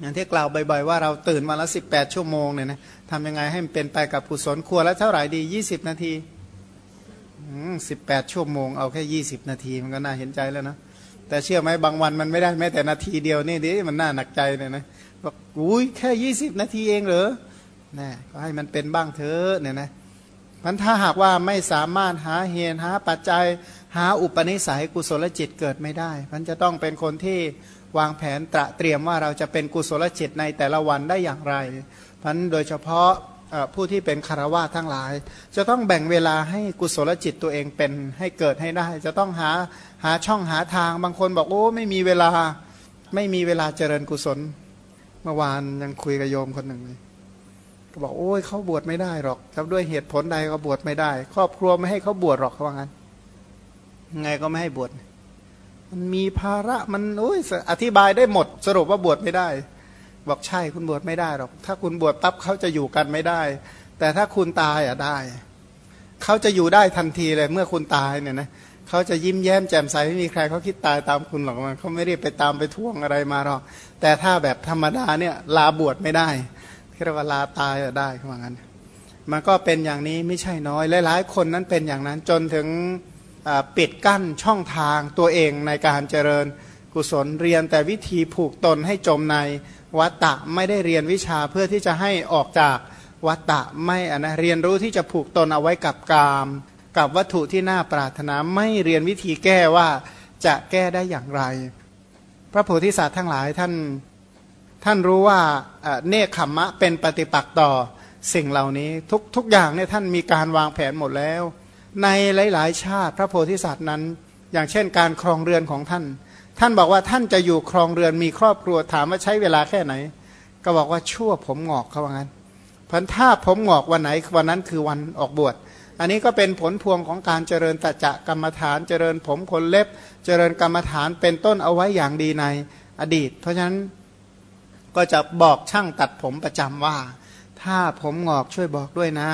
อย่างที่กล่าวบ่อยๆว่าเราตื่นมาละสิบแปดชั่วโมงเนี่ยนะทำยังไงให้มันเป็นไปกับกุศลครัวแล้วเท่าไหร่ดียี่สิบนาทีสิบแปดชั่วโมงเอาแค่ยี่สิบนาทีมันก็น่าเห็นใจแล้วนะแต่เชื่อไหมบางวันมันไม่ได้แม้แต่นาทีเดียวนี่ดิมันน่าหนักใจเนี่ยนะบอกอุ้ยแค่ยี่สิบนาทีเองเหรอนะก็ให้มันเป็นบ้างเถอะเนี่ยนะมันถ้าหากว่าไม่สามารถหาเหตุหาปัจจัยหาอุปนิสัยกุศลจิตเกิดไม่ได้ มันจะต้องเป็นคนที่ วางแผนตระเตรียมว่าเราจะเป็นกุศลจิตในแต่ละวันได้อย่างไรพันโดยเฉพาะผู้ที่เป็นคารวะทั้งหลาย จะต้องแบ่งเวลาให้กุศลจิตตัวเองเป็นให้เกิดให้ได้ จะต้องหาหาช่องหาทางบางคนบอกโอ้ไม่มีเวลาไม่มีเวลาเจริญกุศล เมื่อวานยังคุยกับโยมคนหนึ่งเลยก็บอกโอ้ยเขาบวชไม่ได้หรอกครับด้วยเหตุผลใดก็บวชไม่ได้ ครอบครัวไม่ให้เขาบวชหรอกเขาว่างั้นไงก็ไม่ให้บวช มันมีภาระมันโอ้ยอธิบายได้หมด สรุปว่าบวชไม่ได้ บอกใช่คุณบวชไม่ได้หรอก ถ้าคุณบวชปั๊บเขาจะอยู่กันไม่ได้ แต่ถ้าคุณตายอะได้ เขาจะอยู่ได้ทันทีเลยเมื่อคุณตายเนี่ยนะเขาจะยิ้มแย้มแจ่มใสไม่มีใครเขาคิดตายตามคุณหรอกมันเขาไม่ได้ไปตามไปท่วงอะไรมาหรอก แต่ถ้าแบบธรรมดาเนี่ยลาบวชไม่ได้ที่เรว่าลาตายอะได้เขาว่างั้นมันก็เป็นอย่างนี้ไม่ใช่น้อยหลายๆคนนั้นเป็นอย่างนั้นจนถึง ปิดกั้นช่องทางตัวเองในการเจริญกุศลเรียนแต่วิธีผูกตนให้จมในวัตตะไม่ได้เรียนวิชาเพื่อที่จะให้ออกจากวัตตะไม่นะเรียนรู้ที่จะผูกตนเอาไว้กับกาม กับวัตถุที่น่าปรารถนาไม่เรียนวิธีแก้ว่าจะแก้ได้อย่างไร พระโพธิสัตว์ทั้งหลายท่านท่านรู้ว่าเนคขมมะเป็นปฏิปักษ์ต่อสิ่งเหล่านี้ทุกทุกอย่างเนี่ยท่านมีการวางแผนหมดแล้ว ในหลาย ๆ ชาติพระโพธิสัตว์นั้น อย่างเช่นการครองเรือนของท่าน ท่านบอกว่าท่านจะอยู่ครองเรือนมีครอบครัวถามว่าใช้เวลาแค่ไหน ก็บอกว่าชั่วผมงอกเขาว่างั้นพันถ้าผมงอกวันไหนวันนั้นคือวันออกบวชอันนี้ก็เป็นผลพวงของการเจริญตัจะกรรมฐาน เจริญผมขนเล็บ เจริญกรรมฐานเป็นต้นเอาไว้อย่างดีในอดีต เพราะฉะนั้นก็จะบอกช่างตัดผมประจำว่า ถ้าผมงอกช่วยบอกด้วยนะ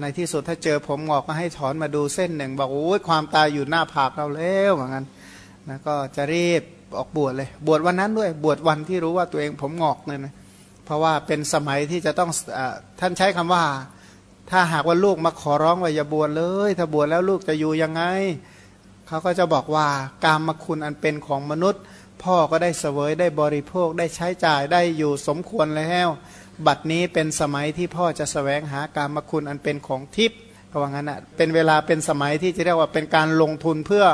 ในที่สุดถ้าเจอผมงอกก็ให้ถอนมาดูเส้นหนึ่ง บอกโอ้ยความตายอยู่หน้าผากเราแล้วเหมือนกันนะก็จะรีบออกบวชเลย บวชวันนั้นด้วยบวชวันที่รู้ว่าตัวเองผมงอกเลยนะเพราะว่าเป็นสมัยที่จะต้องอท่านใช้คำว่า ถ้าหากว่าลูกมาขอร้องว่าอย่าบวชเลย ถ้าบวชแล้วลูกจะอยู่ยังไงเขาก็จะบอกว่าการมคุณอันเป็นของมนุษย์ พ่อก็ได้เสวยได้บริโภคได้ใช้จ่ายได้อยู่สมควรแล้ว บัดนี้เป็นสมัยที่พ่อจะสแสวงหาการมคุณอันเป็นของทิพย์ก็ว่างั้นอะเป็นเวลาเป็นสมัยที่จะเรียกว่าเป็นการลงทุนเพื่อ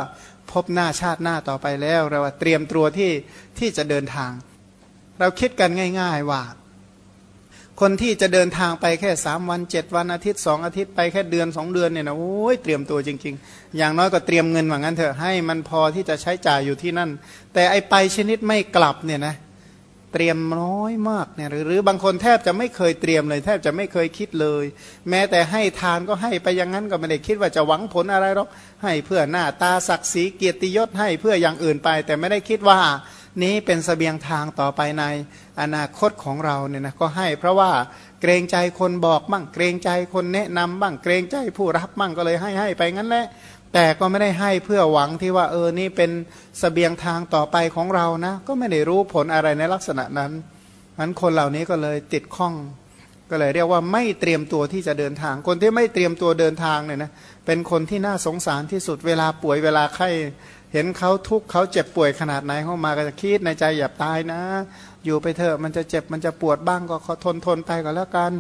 พบหน้าชาติหน้าต่อไปแล้วเราว่าเตรียมตัวที่ที่จะเดินทาง เราคิดกันง่าย ๆว่า คนที่จะเดินทางไปแค่สามวันเจ็ดวันอาทิตย์สองอาทิตย์ไปแค่เดือนสองเดือนเนี่ยนะโอ้ยเตรียมตัวจริง ๆ อย่างน้อยก็เตรียมเงินว่างั้นเถอะให้มันพอที่จะใช้จ่ายอยู่ที่นั่น แต่ไอไปชนิดไม่กลับเนี่ยนะเเตรียมน้อยมากเนี่ยหรือบางคนแทบจะไม่เคยเตรียมเลย แทบจะไม่เคยคิดเลย แม้แต่ให้ทานก็ให้ไปอย่างนั้นก็ไม่ได้คิดว่าจะหวังผลอะไรหรอกให้เพื่อหน้าตาศักดิ์ศรีเกียรติยศให้เพื่ออย่างอื่นไป แต่ไม่ได้คิดว่านี้เป็นสเสบียงทางต่อไปในอนาคตของเราเนี่ยนะก็ให้เพราะว่าเกรงใจคนบอกบ้างเกรงใจคนแนะนำบ้างเกรงใจผู้รับบ้างก็เลยให้ให้ไปงั้นแหละ แต่ก็ไม่ได้ให้เพื่อหวังที่ว่าเออนี่เป็นสเสบียงทางต่อไปของเรานะ ก็ไม่ได้รู้ผลอะไรในลักษณะนั้นนั้นคนเหล่านี้ก็เลยติดข้อง ก็เลยเรียกว่าไม่เตรียมตัวที่จะเดินทาง คนที่ไม่เตรียมตัวเดินทางเนี่ยนะเป็นคนที่น่าสงสารที่สุดเวลาป่วยเวลาไข้ เห็นเขาทุกข์เขาเจ็บป่วยขนาดไหนเข้ามาก็จะคิดในใจอย่าตายนะ อยู่ไปเถอะมันจะเจ็บมันจะปวดบ้างก็ทนทนไปก็แล้วกัน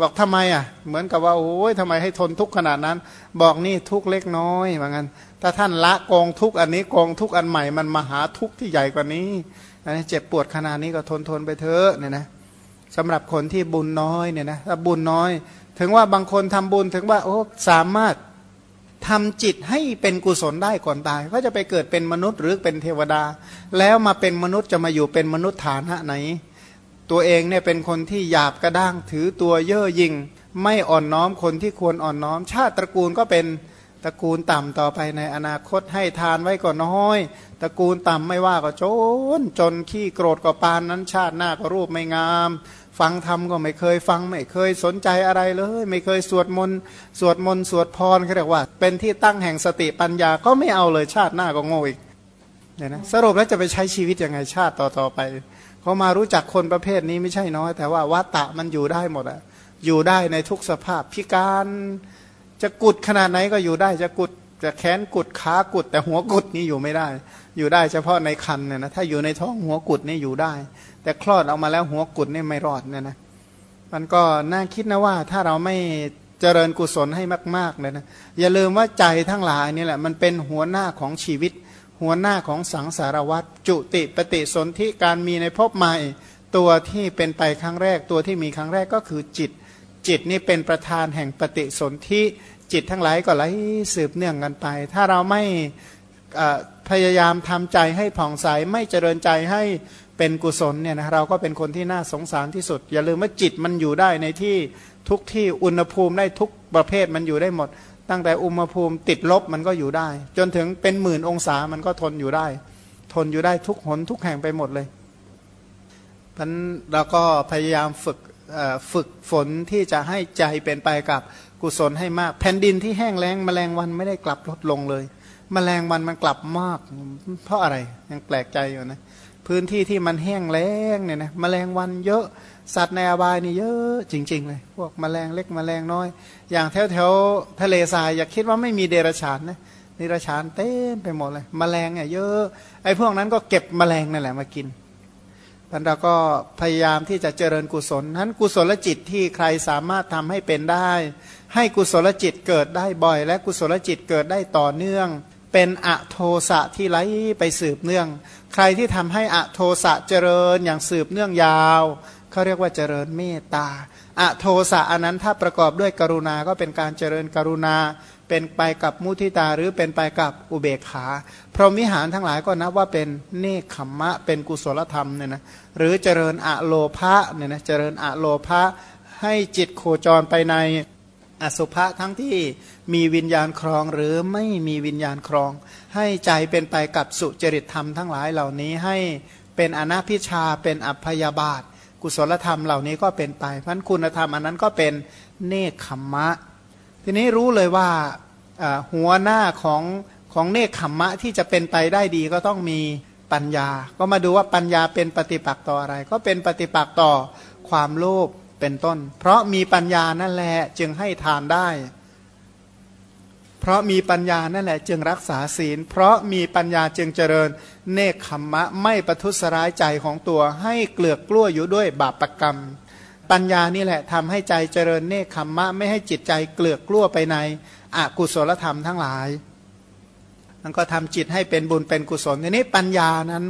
บอกทำไมอะ เหมือนกับว่าโอ้ยทำไมให้ทนทุกข์ขนาดนั้น บอกนี่ทุกข์เล็กน้อยเหมือนกันถ้าท่านละกองทุกข์อันนี้กองทุกข์อันใหม่มันมหาทุกข์ที่ใหญ่กว่านี้อันนี้เจ็บปวดขนาดนี้ก็ทนทนไปเถอะเนี่ยนะสำหรับคนที่บุญน้อยเนี่ยนะถ้าบุญน้อย ถึงว่าบางคนทำบุญถึงว่าโอ้สามารถทำจิตให้เป็นกุศลได้ก่อนตายก็จะไปเกิดเป็นมนุษย์หรือเป็นเทวดา แล้วมาเป็นมนุษย์จะมาอยู่เป็นมนุษย์ฐานะไหน ตัวเองเนี่ยเป็นคนที่หยาบกระด้างถือตัวเย่อหยิ่งไม่อ่อนน้อมคนที่ควรอ่อนน้อม ชาติตระกูลก็เป็นตระกูลต่ำต่อไปในอนาคตให้ทานไว้ก็น้อย ตระกูลต่ำไม่ว่าก็จน จนขี้โกรธก็ปานนั้นชาติหน้าก็รูปไม่งาม ฟังธรรมก็ไม่เคยฟังไม่เคยสนใจอะไรเลย ไม่เคยสวดมนต์สวดมนต์สวดพรเขาเรียกว่า เป็นที่ตั้งแห่งสติปัญญาก็ไม่เอาเลยชาติหน้าก็โง่อีกเนี่ยนะสรุปแล้วจะไปใช้ชีวิตยังไงชาติต่อๆไป เขามารู้จักคนประเภทนี้ไม่ใช่น้อย แต่ว่าวัตตะมันอยู่ได้หมดอะอยู่ได้ในทุกสภาพพิการจะกุดขนาดไหนก็อยู่ได้จะกุดจะแขนกุดขากุด แต่หัวกุดนี่อยู่ไม่ได้ อยู่ได้เฉพาะในคันเนี่ยนะถ้าอยู่ในท้องหัวกุดนี่อยู่ได้ แต่คลอดออกมาแล้วหัวกุดนี่ไม่รอดเนี่ยนะมันก็น่าคิดนะว่าถ้าเราไม่เจริญกุศลให้มากๆเลยนะอย่าลืมว่าใจทั้งหลายนี่แหละ มันเป็นหัวหน้าของชีวิต หัวหน้าของสังสารวัตรจุติปฏิสนธิการมีในภพใหม่ ตัวที่เป็นไปครั้งแรก ตัวที่มีครั้งแรกก็คือจิต จิตนี่เป็นประธานแห่งปฏิสนธิจิตทั้งหลายก็ไหลสืบเนื่องกันไป ถ้าเราไม่พยายามทำใจให้ผ่องใสไม่เจริญใจให้เป็นกุศลเนี่ยนะเราก็เป็นคนที่น่าสงสารที่สุด อย่าลืมว่าจิตมันอยู่ได้ในที่ทุกที่อุณหภูมิได้ทุกประเภทมันอยู่ได้หมด ตั้งแต่อุณหภูมิติดลบมันก็อยู่ได้ จนถึงเป็นหมื่นองศามันก็ทนอยู่ได้ ทนอยู่ได้ทุกหนทุกแห่งไปหมดเลยพันเราก็พยายามฝึกฝึกฝนที่จะให้ใจเป็นไปกับกุศลให้มาก แผ่นดินที่แห้งแล้งแมลงวันไม่ได้กลับลดลงเลยแมลงวันมันกลับมาก เพราะอะไรยังแปลกใจอยู่นะพื้นที่ที่มันแห้งแล้งเนี่ยนะแมลงวันเยอะสัตว์ในอบายนี่เยอะจริง ๆ เลย พวกมแมลงเล็กมแมลงน้อย อย่างแถวแถวทะเลทรายอย่าคิดว่าไม่มีเดรัจฉานนะเดรัจฉานเต็มไปหมดเลยมแมลงเนี่ยเยอะไอ้พวกนั้นก็เก็บมแมลงนั่นแหละมากินท่านเราก็พยายามที่จะเจริญกุศลนั้นกุศลจิตที่ใครสามารถทำให้เป็นได้ ให้กุศลจิตเกิดได้บ่อย และกุศลจิตเกิดได้ต่อเนื่อง เป็นอโทสะที่ไหลไปสืบเนื่อง ใครที่ทำให้อโทสะเจริญอย่างสืบเนื่องยาวเขาเรียกว่าเจริญเมตตา อโทสะอันนั้นถ้าประกอบด้วยกรุณาก็เป็นการเจริญกรุณา เป็นไปกับมุทิตาหรือเป็นไปกับอุเบกขา พรหมิหารทั้งหลายก็นับว่าเป็นเนคขมมะ เป็นกุศลธรรมเนี่ยนะหรือเจริญอะโลภะเนี่ยนะเจริญอะโลภะให้จิตโคจรไปในอสุภะทั้งที่มีวิญญาณครองหรือไม่มีวิญญาณครอง ให้ใจเป็นไปกับสุจริตธรรมทั้งหลายเหล่านี้ให้เป็นอนาพิชาเป็นอัพยาบาท กุศลธรรมเหล่านี้ก็เป็นไปพันคุณธรรมอันนั้นก็เป็นเนคขมมะ ทีนี้รู้เลยว่าหัวหน้าของของเนคขมมะที่จะเป็นไปได้ดีก็ต้องมีปัญญา ก็มาดูว่าปัญญาเป็นปฏิปักษ์ต่ออะไร ก็เป็นปฏิปักษ์ต่อความโลภเป็นต้น เพราะมีปัญญานั่นแหละจึงให้ทานได้ ราะมีปัญญานั่นแหละจึงรักษาศีล เพราะมีปัญญาจึงเจริญ เนคขมมะไม่ประทุษร้ายใจของตัวให้เกลือกกลั้วอยู่ด้วยบาปกรรม ปัญญานี่แหละทำให้ใจเจริญเนคขมมะไม่ให้จิตใจเกลือกกลั้วไปในอกุศลธรรมทั้งหลายมันก็ทำจิตให้เป็นบุญเป็นกุศลทีนี้ปัญญานั้น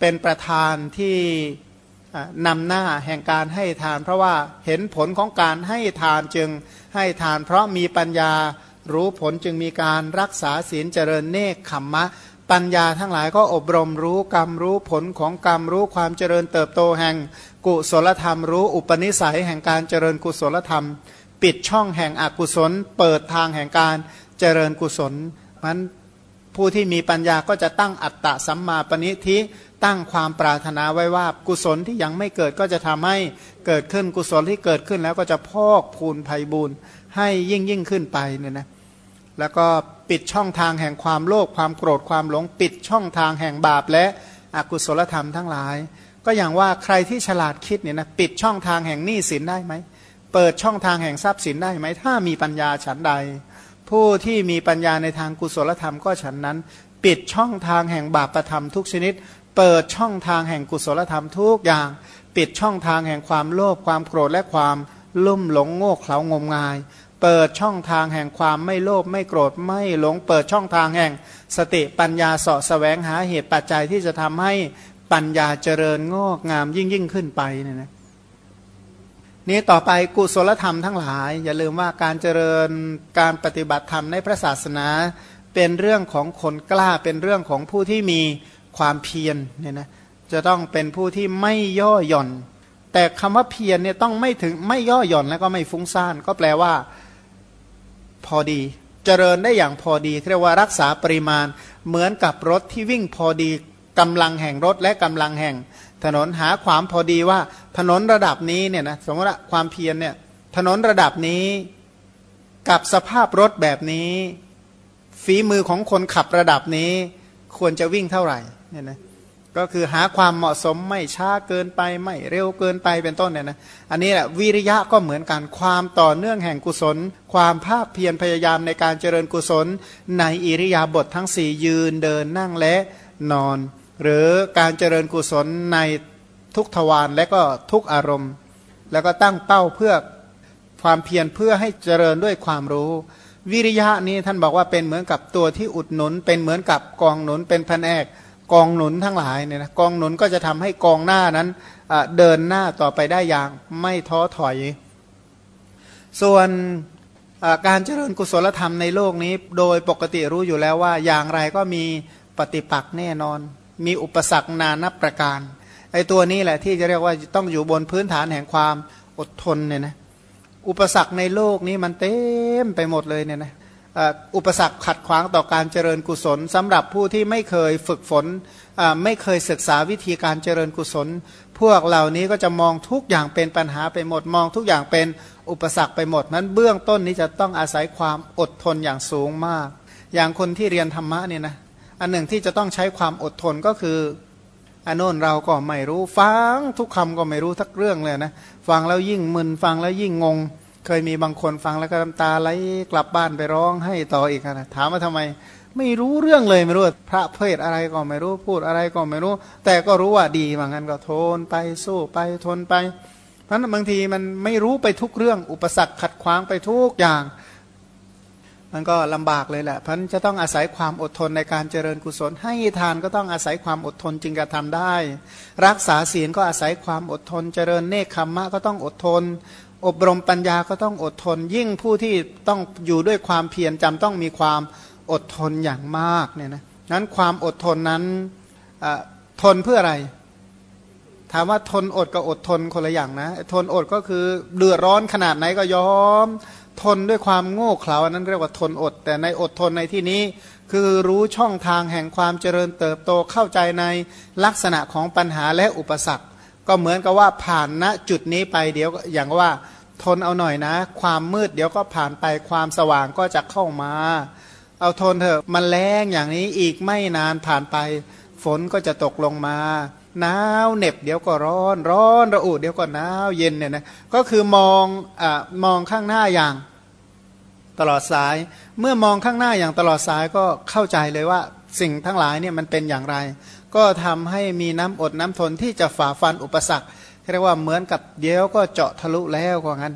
เป็นประธานที่นำหน้าแห่งการให้ทาน เพราะว่าเห็นผลของการให้ทานจึงให้ทาน เพราะมีปัญญา รู้ผลจึงมีการรักษาศีลเจริญเนคขมมะ ปัญญาทั้งหลายก็อบรมรู้กรรมรู้ผลของกรรมรู้ความเจริญเติบโตแห่งกุศลธรรม รู้อุปนิสัยแห่งการเจริญกุศลธรรม ปิดช่องแห่งอกุศล เปิดทางแห่งการเจริญกุศลมันผู้ที่มีปัญญาก็จะตั้งอัตตะสัมมาปณิทิตั้งความปรารถนาไว้ว่ากุศลที่ยังไม่เกิดก็จะทำให้เกิดขึ้นกุศลที่เกิดขึ้นแล้วก็จะพอกพูนภัยบุญให้ยิ่งยิ่งขึ้นไปเนี่ยนะ แล้วก็ปิดช่องทางแห่งความโลภความโกรธความหลง ปิดช่องทางแห่งบาปและอกุศลธรรมทั้งหลาย ก็อย่างว่าใครที่ฉลาดคิดเนี่ยนะปิดช่องทางแห่งหนี้สินได้ไหมเปิดช่องทางแห่งทรัพย์สินได้ไหมถ้ามีปัญญาฉันใด ผู้ที่มีปัญญาในทางกุศลธรรมก็ฉันนั้น ปิดช่องทางแห่งบาปประธรรมทุกชนิด เปิดช่องทางแห่งกุศลธรรมทุกอย่าง ปิดช่องทางแห่งความโลภความโกรธและความลุ่มหลงโง่เขลางมงาย เปิดช่องทางแห่งความไม่โลภไม่โกรธไม่หลง เปิดช่องทางแห่ง สติปัญญาเสาะแสวงหาเหตุปัจจัยที่จะทำให้ปัญญาเจริญงอกงามยิ่งยิ่งขึ้นไปเนี่ยนะนี้ต่อไปกุศลธรรมทั้งหลาย อย่าลืมว่าการเจริญการปฏิบัติธรรมในพระศาสนา เป็นเรื่องของคนกล้าเป็นเรื่องของผู้ที่มีความเพียรเนี่ยนะจะต้องเป็นผู้ที่ไม่ย่อหย่อน แต่คำว่าเพียรเนี่ยต้องไม่ถึงไม่ย่อหย่อนแล้วก็ไม่ฟุ้งซ่านก็แปลว่า พอดี เจริญได้อย่างพอดีเรียกว่ารักษาปริมาณเหมือนกับรถที่วิ่งพอดีกำลังแห่งรถและกำลังแห่ง ถนนหาความพอดีว่าถนนระดับนี้เนี่ยนะสมมติความเพียรเนี่ยถนนระดับนี้กับสภาพรถแบบนี้ ฝีมือของคนขับระดับนี้ ควรจะวิ่งเท่าไหร่เนี่ยนะ ก็คือหาความเหมาะสมไม่ช้าเกินไปไม่เร็วเกินไปเป็นต้นเนี่ยนะอันนี้แหละวิริยะก็เหมือนกันความต่อเนื่องแห่งกุศล ความภาคเพียรพยายามในการเจริญกุศล ในอิริยาบถททั้งสี่ยืนเดินนั่งและนอน หรือการเจริญกุศลในทุกทวารและก็ทุกอารมณ์ แล้วก็ตั้งเป้าเพื่อความเพียรเพื่อให้เจริญด้วยความรู้ วิริยะนี้ท่านบอกว่าเป็นเหมือนกับตัวที่อุดหนุน เป็นเหมือนกับกองหนุนเป็นแผนก กองหนุนทั้งหลายเนี่ยนะกองหนุนก็จะทำให้กองหน้านั้นเดินหน้าต่อไปได้อย่างไม่ท้อถอย ส่วนการเจริญกุศลธรรมในโลกนี้ โดยปกติรู้อยู่แล้วว่าอย่างไรก็มีปฏิปักษ์แน่นอน มีอุปสรรคนานับประการไอ้ตัวนี้แหละที่จะเรียกว่าต้องอยู่บนพื้นฐานแห่งความอดทนเนี่ยนะอุปสรรคในโลกนี้มันเต็มไปหมดเลยเนี่ยนะ อุปสรรคขัดขวางต่อการเจริญกุศลสำหรับผู้ที่ไม่เคยฝึกฝนไม่เคยศึกษาวิธีการเจริญกุศล พวกเหล่านี้ก็จะมองทุกอย่างเป็นปัญหาไปหมดมองทุกอย่างเป็นอุปสรรคไปหมดนั้นเบื้องต้นนี้จะต้องอาศัยความอดทนอย่างสูงมาก อย่างคนที่เรียนธรรมะเนี่ยนะอันหนึ่งที่จะต้องใช้ความอดทนก็คืออันโน้นเราก็ไม่รู้ฟังทุกคำก็ไม่รู้ทักเรื่องเลยนะฟังแล้วยิ่งมึนฟังแล้วยิ่งงง เคยมีบางคนฟังแล้วก็น้ำตาไหลกลับบ้านไปร้องให้ต่ออีกนะถามว่าทำไม ไม่รู้เรื่องเลยไม่รู้พระเพศอะไรก็ไม่รู้พูดอะไรก็ไม่รู้ แต่ก็รู้ว่าดีว่างั้นก็ทนไปสู้ไปทนไปเพราะนั้นบางทีมันไม่รู้ไปทุกเรื่องอุปสรรคขัดขวางไปทุกอย่าง มันก็ลำบากเลยแหละเพราะนั้นจะต้องอาศัยความอดทนในการเจริญกุศล ให้ทานก็ต้องอาศัยความอดทนจึงจะทำได้ รักษาศีลก็อาศัยความอดทน เจริญเนคขมมะก็ต้องอดทน อบรมปัญญาก็ต้องอดทน ยิ่งผู้ที่ต้องอยู่ด้วยความเพียรจำต้องมีความอดทนอย่างมากเนี่ยนะนั้นความอดทนนั้นทนเพื่ออะไร ถามว่าทนอดกับอดทนคนละอย่างนะ ทนอดก็คือเดือดร้อนขนาดไหนก็ยอม ทนด้วยความโง่เขลาอันนั้นเรียกว่าทนอด แต่ในอดทนในที่นี้คือรู้ช่องทางแห่งความเจริญเติบโตเข้าใจในลักษณะของปัญหาและอุปสรรค ก็เหมือนกับว่าผ่านณจุดนี้ไปเดี๋ยวอย่างว่า ทนเอาหน่อยนะ ความมืดเดี๋ยวก็ผ่านไปความสว่างก็จะเข้ามา เอาทนเถอะมันแรงอย่างนี้อีกไม่นานผ่านไป ฝนก็จะตกลงมาหนาวเหน็บเดี๋ยวก็ร้อน ร้อนระอุเดี๋ยวก็หนาวเย็นเนี่ยนะก็คือมองอมองข้างหน้าอย่างตลอดสาย เมื่อมองข้างหน้าอย่างตลอดสายก็เข้าใจเลยว่าสิ่งทั้งหลายเนี่ยมันเป็นอย่างไร ก็ทำให้มีน้ำอดน้ำทนที่จะฝ่าฟันอุปสรรค เรียกว่าเหมือนกับเดี๋ยวก็เจาะทะลุแล้วกว่างั้น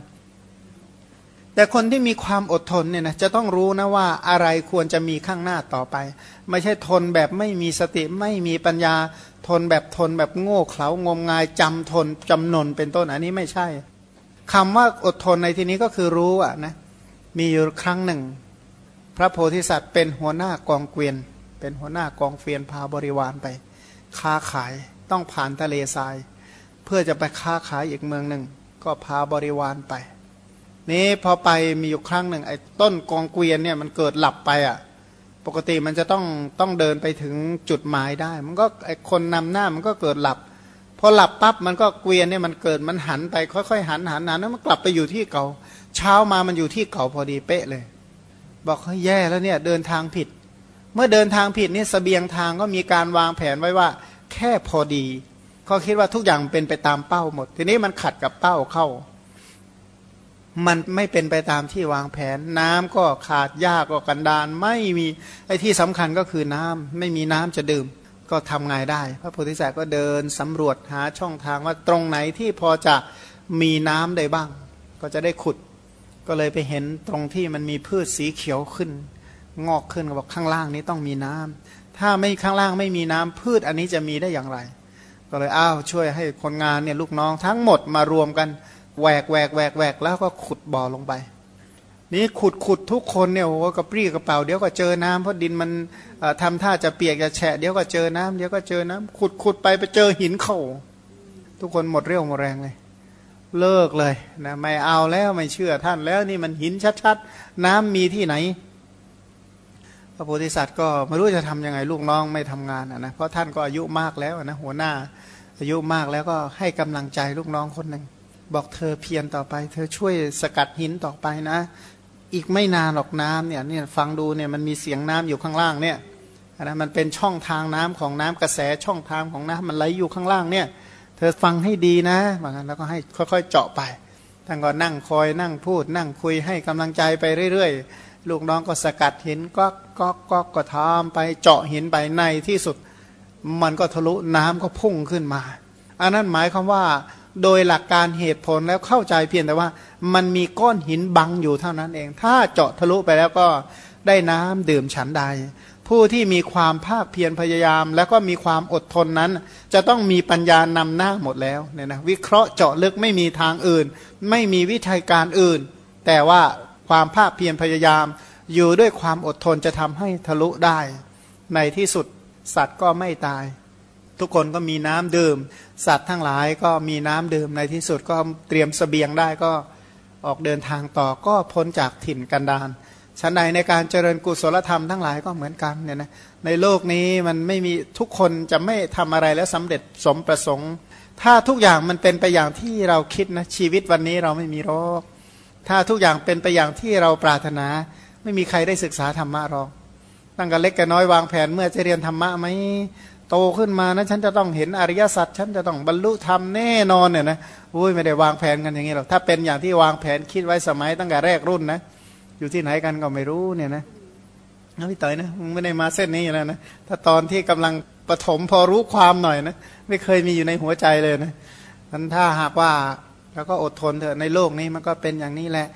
แต่คนที่มีความอดทนเนี่ยนะจะต้องรู้นะว่าอะไรควรจะมีข้างหน้าต่อไป ไม่ใช่ทนแบบไม่มีสติไม่มีปัญญาทนแบบทนแบบโง่เขลางมงายจำทนจำนนเป็นต้นอันนี้ไม่ใช่คำว่าอดทนในที่นี้ก็คือรู้อะนะมีอยู่ครั้งหนึ่ง พระโพธิสัตว์เป็นหัวหน้ากองเกวียน เป็นหัวหน้ากองเกวียนพาบริวารไป ค้าขายต้องผ่านทะเลทราย เพื่อจะไปค้าขายอีกเมืองหนึ่งก็พาบริวารไป นี้พอไปมีอยู่ครั้งหนึ่งไอ้ต้นกองเกวียนเนี่ยมันเกิดหลับไปอะ ปกติมันจะต้องต้องเดินไปถึงจุดหมายได้ มันก็ไอ้คนนำหน้ามันก็เกิดหลับพอหลับปั๊บมันก็เกวียนเนี่ยมันเกิดมันหันไปค่อยๆหันหันหันแล้วมันกลับไปอยู่ที่เก่า เช้ามามันอยู่ที่เก่าพอดีเป๊ะเลย บอกเขาแย่แล้วเนี่ยเดินทางผิด เมื่อเดินทางผิดนี่สเสบียงทางก็มีการวางแผนไว้ว่า แค่พอดี เขาคิดว่าทุกอย่างเป็นไปตามเป้าหมด ทีนี้มันขัดกับเป้าเข้า มันไม่เป็นไปตามที่วางแผน น้ำก็ขาดหญ้าก็กันดานไม่มีไอ้ที่สำคัญก็คือน้ำไม่มีน้ำจะดื่ม ก็ทำไงได้ พระโพธิสัตว์ก็เดินสำรวจหาช่องทางว่าตรงไหนที่พอจะมีน้ำได้บ้าง ก็จะได้ขุด ก็เลยไปเห็นตรงที่มันมีพืชสีเขียวขึ้น งอกขึ้นก็บอกข้างล่างนี้ต้องมีน้ำถ้าไม่ข้างล่างไม่มีน้ำพืชอันนี้จะมีได้อย่างไร ก็เลยอ้าวช่วยให้คนงานเนี่ยลูกน้องทั้งหมดมารวมกันแหวกแหวกแหวกแหวกแล้วก็ขุดบ่อลงไป นี่ขุดขุดทุกคนเนี่ยโอ้กระปรี้กระเป๋าเดี๋ยวก็เจอน้ำเพราะดินมันทำท่าจะเปียกจะแฉะเดี๋ยวก็เจอน้ำเดี๋ยวก็เจอน้ำขุดขุดไปไปเจอหินเข่าทุกคนหมดเรี่ยวหมดแรงเลย เลิกเลยนะไม่เอาแล้วไม่เชื่อท่านแล้วนี่มันหินชัดๆ น้ำมีที่ไหน พระโพธิสัตว์ก็ไม่รู้จะทํำยังไงลูกน้องไม่ทำงานนะเพราะท่านก็อายุมากแล้วนะหัวหน้าอายุมากแล้วก็ให้กำลังใจลูกน้องคนหนึ่งบอกเธอเพียรต่อไป เธอช่วยสกัดหินต่อไปนะ อีกไม่นานหรอกน้ำเนี่ยเนี่ยฟังดูเนี่ยมันมีเสียงน้ำอยู่ข้างล่างเนี่ยนะมันเป็นช่องทางน้ำของน้ำกระแสช่องทางของน้ำมันไหลอยู่ข้างล่างเนี่ย เธอฟังให้ดีนะว่างั้นแล้วก็ให้ค่อยๆเจาะไปท่านก็นั่งคอยนั่งพูด นั่งคุยให้กำลังใจไปเรื่อยๆ ลูกน้องก็สกัดหินก็ก็ก็ก็ทำไปเจาะหินไปในที่สุด มันก็ทะลุน้ำก็พุ่งขึ้นมา อันนั้นหมายความว่า โดยหลักการเหตุผลแล้วเข้าใจเพียงแต่ว่า มันมีก้อนหินบังอยู่เท่านั้นเอง ถ้าเจาะทะลุไปแล้วก็ได้น้ำดื่มฉันใด ผู้ที่มีความภาคเพียรพยายาม แล้วก็มีความอดทนนั้น จะต้องมีปัญญานำหน้าหมดแล้วเนี่ยนะวิเคราะห์เจาะลึกไม่มีทางอื่น ไม่มีวิธีการอื่น แต่ว่า ความภาคเพียรพยายาม อยู่ด้วยความอดทนจะทำให้ทะลุได้ ในที่สุดสัตว์ก็ไม่ตาย ทุกคนก็มีน้ำดื่ม สัตว์ทั้งหลายก็มีน้ำดื่มในที่สุดก็เตรียมสเสบียงได้ก็ออกเดินทางต่อก็พ้นจากถิ่นกันดานชั้นใดในการเจริญกุศลธรรมทั้งหลายก็เหมือนกันเนี่ยนะในโลกนี้มันไม่มีทุกคนจะไม่ทำอะไรแล้วสำเร็จสมประสงค์ ถ้าทุกอย่างมันเป็นไปอย่างที่เราคิดนะชีวิตวันนี้เราไม่มีโรค ถ้าทุกอย่างเป็นไปอย่างที่เราปรารถนา ไม่มีใครได้ศึกษาธรรมะหรอก ตั้งแต่เล็กกันน้อยวางแผนเมื่อจะเรียนธรรมะไหมโตขึ้นมานะฉันจะต้องเห็นอริยสัจฉันจะต้องบรรลุธรรมแน่นอนเนี่ยนะอุ้ยไม่ได้วางแผนกันอย่างนี้หรอกถ้าเป็นอย่างที่วางแผนคิดไว้สมัยตั้งแต่แรกรุ่นนะอยู่ที่ไหนกันก็ไม่รู้เนี่ยนะนะพี่ต่อยนะมึงไม่ได้มาเส้นนี้อยู่แล้วนะถ้าตอนที่กำลังปฐมพอรู้ความหน่อยนะไม่เคยมีอยู่ในหัวใจเลยนะนั้นถ้าหากว่า เราก็อดทนเถอะในโลกนี้มันก็เป็นอย่างนี้แหละ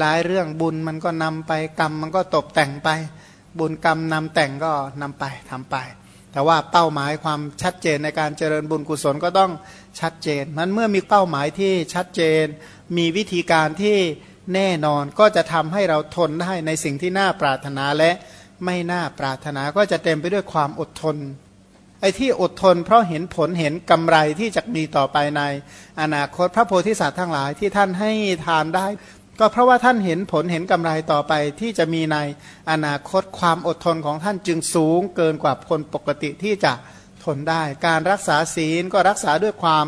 หลายๆ เรื่องบุญมันก็นำไปกรรมมันก็ตกแต่งไป บุญกรรมนำแต่งก็นำไปทำไป แต่ว่าเป้าหมายความชัดเจนในการเจริญบุญกุศลก็ต้องชัดเจนมันเมื่อมีเป้าหมายที่ชัดเจน มีวิธีการที่แน่นอนก็จะทำให้เราทนได้ในสิ่งที่น่าปรารถนาและไม่น่าปรารถนาก็จะเต็มไปด้วยความอดทน อ้ที่อดทน เพราะเห็นผลเห็นกำไรที่จะมีต่อไปในอนาคตพระโพธิสัตว์ทั้งหลายที่ท่านให้ทานได้ ก็เพราะว่าท่านเห็นผลเห็นกำไรต่อไปที่จะมีในอนาคตความอดทนของท่านจึงสูงเกินกว่าคนปกติที่จะทนได้ การรักษาศีลก็รักษาด้วยความ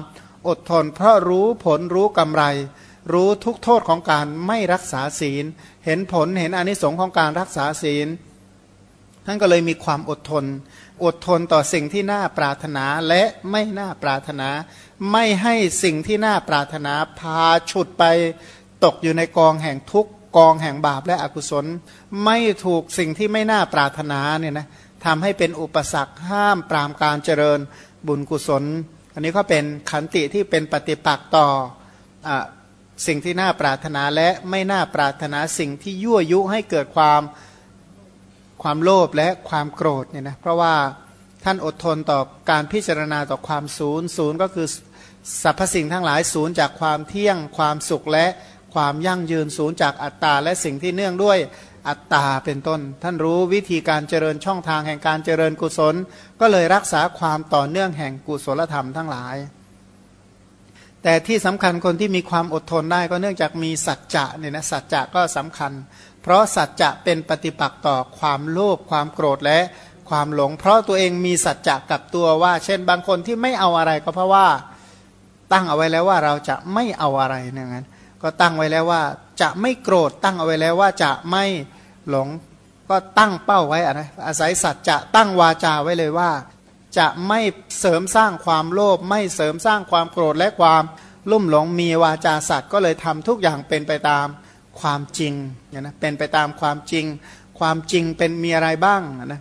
อดทน เพราะรู้ผลรู้กำไร รู้ทุกโทษของการไม่รักษาศีล เห็นผลเห็นอนิสงค์ของการรักษาศีลท่านก็เลยมีความอดทน อดทนต่อสิ่งที่น่าปรารถนาและไม่น่าปรารถนา ไม่ให้สิ่งที่น่าปรารถนาพาฉุดไปตกอยู่ในกองแห่งทุกกองแห่งบาปและอกุศล ไม่ถูกสิ่งที่ไม่น่าปรารถนาเนี่ยนะทำให้เป็นอุปสรรคห้ามปรามการเจริญบุญกุศล อันนี้ก็เป็นขันติที่เป็นปฏิปักษ์ต่ออสิ่งที่น่าปรารถนาและไม่น่าปรารถนาสิ่งที่ยั่วยุให้เกิดความ ความโลภและความโกรธเนี่ยนะเพราะว่าท่านอดทนต่อการพิจารณาต่อความศูนย์ศูนย์ก็คือสรรพสิ่งทั้งหลายศูนย์จากความเที่ยงความสุขและความยั่งยืนศูนย์จากอัตตาและสิ่งที่เนื่องด้วยอัตตาเป็นต้น ท่านรู้วิธีการเจริญช่องทางแห่งการเจริญกุศล ก็เลยรักษาความต่อเนื่องแห่งกุศลธรรมทั้งหลาย แต่ที่สำคัญคนที่มีความอดทนได้ก็เนื่องจากมีสัจจะเนี่ยนะสัจจะก็สำคัญ เพราะสัจจะเป็นปฏิปักษ์ต่อความโลภความโกรธและความหลง เพราะตัวเองมีสัจจะกับตัวว่า เช่นบางคนที่ไม่เอาอะไรก็เพราะว่าตั้งเอาไว้แล้วว่าเราจะไม่เอาอะไรเนี่ยงั้นก็ตั้งไว้แล้วว่าจะไม่โกรธตั้งเอาไว้แล้วว่าจะไม่หลง ก็ตั้งเป้าไว้อะนะอาศัยสัจจะตั้งวาจาไว้เลยว่า จะไม่เสริมสร้างความโลภไม่เสริมสร้างความโกรธและความลุ่มหลงมีวาจาสัตว์ก็เลยทำทุกอย่างเป็นไปตาม ความจริงนะเป็นไปตามความจริง ความจริงเป็นมีอะไรบ้างนะ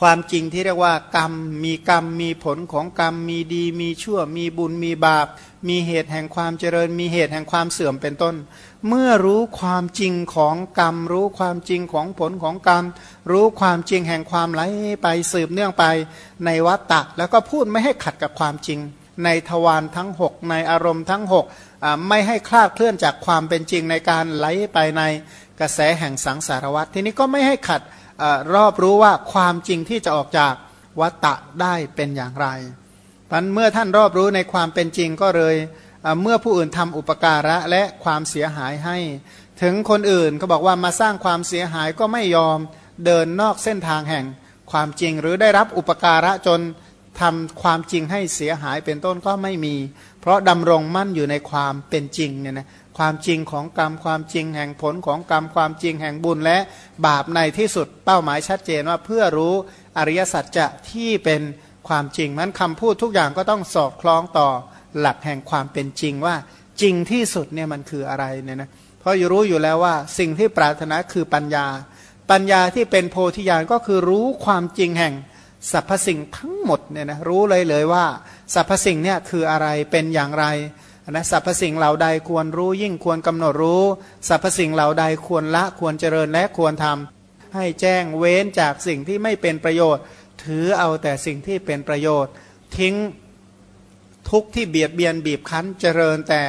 ความจริงที่เรียกว่ากรรมมีกรรมมีผลของกรรมมีดี มีชั่ว มีบุญมีบาป มีเหตุแห่งความเจริญ มีเหตุแห่งความเสื่อมเป็นต้น เมื่อรู้ความจริงของกรรม รู้ความจริงของผลของกรรม รู้ความจริงแห่งความไหลไปสืบเนื่องไปในวัฏฏะแล้วก็พูดไม่ให้ขัดกับความจริง ในทวารทั้ง 6 ในอารมณ์ทั้ง6ไม่ให้คลาดเคลื่อนจากความเป็นจริงในการไหลไปในกระแสแห่งสังสารวัฏทีนี้ก็ไม่ให้ขัดรอบรู้ว่าความจริงที่จะออกจากวัตตะได้เป็นอย่างไรพันเมื่อท่านรอบรู้ในความเป็นจริงก็เลยเมื่อผู้อื่นทำอุปการะและความเสียหายให้ ถึงคนอื่นเขาบอกว่ามาสร้างความเสียหายก็ไม่ยอมเดินนอกเส้นทางแห่งความจริงหรือได้รับอุปการะจน ทำความจริงให้เสียหายเป็นต้นก็ไม่มี เพราะดำรงมั่นอยู่ในความเป็นจริงเนี่ยนะความจริงของกรรมความจริงแห่งผลของกรรมความจริงแห่งบุญและบาปในที่สุดเป้าหมายชัดเจนว่าเพื่อรู้อริยสัจจะที่เป็นความจริงนั้นคำพูดทุกอย่างก็ต้องสอดคล้องต่อหลักแห่งความเป็นจริงว่าจริงที่สุดเนี่ยมันคืออะไรเนี่ยนะเพราะรู้อยู่แล้วว่าสิ่งที่ปรารถนาคือปัญญา ปัญญาที่เป็นโพธิญาณก็คือรู้ความจริงแห่ง สรรพสิ่งทั้งหมดเนี่ยนะรู้เลยเลยว่าสรรพสิ่งเนี่ยคืออะไรเป็นอย่างไรนะสรรพสิ่งเหล่าใดควรรู้ยิ่งควรกำหนดรู้สรรพสิ่งเหล่าใดควรละควรเจริญและควรทำให้แจ้งเว้นจากสิ่งที่ไม่เป็นประโยชน์ ถือเอาแต่สิ่งที่เป็นประโยชน์ ทิ้งทุกที่เบียดเบียนบีบคั้นเจริญแต่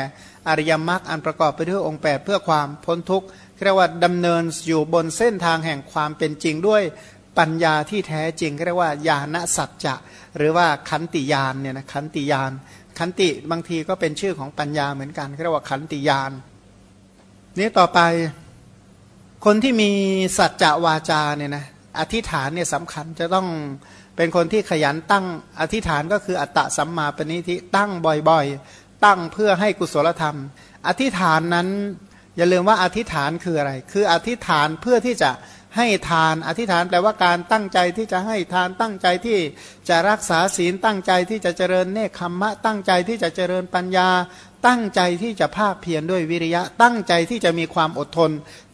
อริยมรรคอันประกอบไปด้วยองค์ 8 เพื่อความพ้นทุกข์เรียกว่าดำเนินอยู่บนเส้นทางแห่งความเป็นจริงด้วย ปัญญาที่แท้จริงก็เรียกว่าญาณสัจจะหรือว่าขันติยานเนี่ยนะขันติยานขันติบางทีก็เป็นชื่อของปัญญาเหมือนกันเรียกว่าขันติยานนี้ต่อไปคนที่มีสัจจะวาจาเนี่ยนะอธิษฐานเนี่ยสำคัญจะต้องเป็นคนที่ขยันตั้งอธิษฐานก็คืออัตตะสัมมาปณิทิตั้งบ่อยๆ ตั้งเพื่อให้กุศลธรรม อธิษฐานนั้นอย่าลืมว่าอธิษฐานคืออะไร คืออธิษฐานเพื่อที่จะ ให้ทาน อธิษฐานแปลว่าการตั้งใจที่จะให้ทานตั้งใจที่จะรักษาศีลตั้งใจที่จะเจริญเนคขมมะ ตั้งใจที่จะเจริญปัญญา ตั้งใจที่จะภาคเพียรด้วยวิริยะ ตั้งใจที่จะมีความอดทน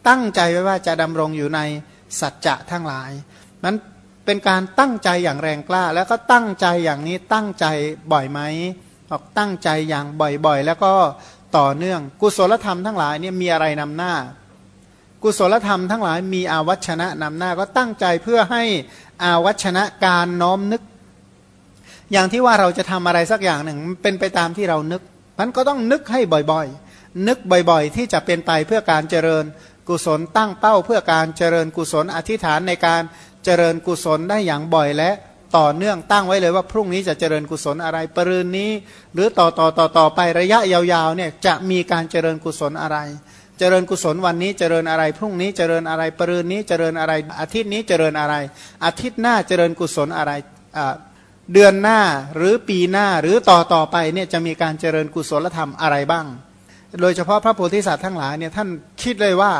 ตั้งใจไว้ว่าจะดำรงอยู่ในสัจจะทั้งหลายนั้นเป็นการตั้งใจอย่างแรงกล้า แล้วก็ตั้งใจอย่างนี้ตั้งใจบ่อยไหมออกตั้งใจอย่างบ่อยๆ แล้วก็ต่อเนื่อง กุศลธรรมทั้งหลายเนี่ยมีอะไรนำหน้า กุศลธรรมทั้งหลายมีอาวัชนะนำหน้าก็ตั้งใจเพื่อให้อาวัชนะการน้อมนึก อย่างที่ว่าเราจะทำอะไรสักอย่างหนึ่งเป็นไปตามที่เรานึกมันก็ต้องนึกให้บ่อยๆ นึกบ่อยๆ ที่จะเป็นไปเพื่อการเจริญกุศลตั้งเป้าเพื่อการเจริญกุศลอธิษฐานในการเจริญกุศลได้อย่างบ่อยและต่อเนื่องตั้งไว้เลยว่าพรุ่งนี้จะเจริญกุศลอะไร ปรืนนี้ หรือต่อต่อต่อต่อไประยะยาวๆเนี่ยจะมีการเจริญกุศลอะไร จริญกุศลวันนี้เจริญอะไรพรุ่งนี้เจริญอะไรปรืนนี้เจริญอะไรอาทิตย์นี้เจริญอะไร อาทิตย์หน้าเจริญกุศลอะไรเดือนหน้าหรือปีหน้าหรือต่อต่อไปเนี่ยจะมีการเจริญกุศลธรรมอะไรบ้าง โดยเฉพาะพระโพธิสัตว์ทั้งหลายเนี่ยท่านคิดเลยว่า